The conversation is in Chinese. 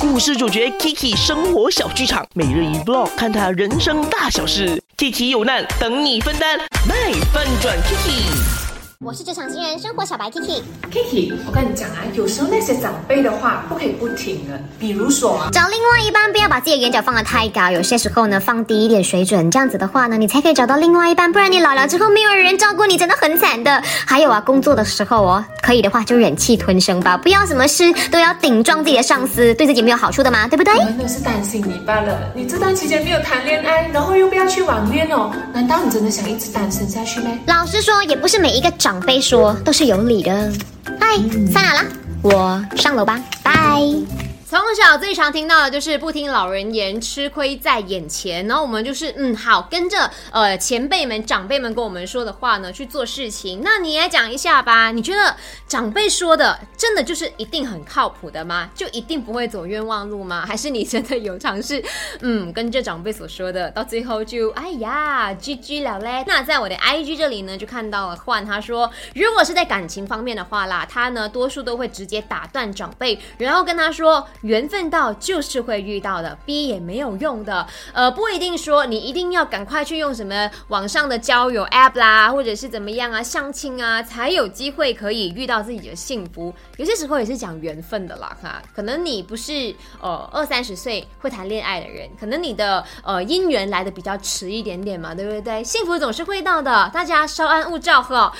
故事主角 Kiki 生活小剧场，每日一 vlog，看他人生大小事。Kiki 有难等你分担，卖翻转 Kiki。我是职场新人生活小白 Kiki。Kiki，我跟你讲啊，有时候那些长辈的话不可以不听的。比如说啊，找另外一半，不要把自己的眼角放得太高，有些时候呢，放低一点水准，这样子的话呢，你才可以找到另外一半，不然你老了之后没有人照顾你，真的很惨的。还有啊，工作的时候哦，可以的话就忍气吞声吧，不要什么事都要顶撞自己的上司，对自己没有好处的嘛，对不对？我们都是担心你罢了。你这段期间没有谈恋爱，然后又不要去网恋哦，难道你真的想一直单身下去吗？老实说，也不是每一个长辈说都是有理的。嗨，散了啦，我上楼吧，拜。从小最常听到的就是不听老人言，吃亏在眼前。然后我们就是嗯好，跟着呃前辈们、长辈们跟我们说的话呢去做事情。那你也讲一下吧，你觉得长辈说的真的就是一定很靠谱的吗？就一定不会走冤枉路吗？还是你真的有尝试嗯跟着长辈所说的，到最后就哎呀 GG 了嘞？那在我的 IG 这里呢，就看到了换他说，如果是在感情方面的话啦，他呢多数都会直接打断长辈，然后跟他说。缘分到就是会遇到的，逼也没有用的。呃，不一定说你一定要赶快去用什么网上的交友 app 啦，或者是怎么样啊，相亲啊，才有机会可以遇到自己的幸福。有些时候也是讲缘分的啦，哈。可能你不是呃二三十岁会谈恋爱的人，可能你的呃姻缘来的比较迟一点点嘛，对不对？幸福总是会到的，大家稍安勿躁哈。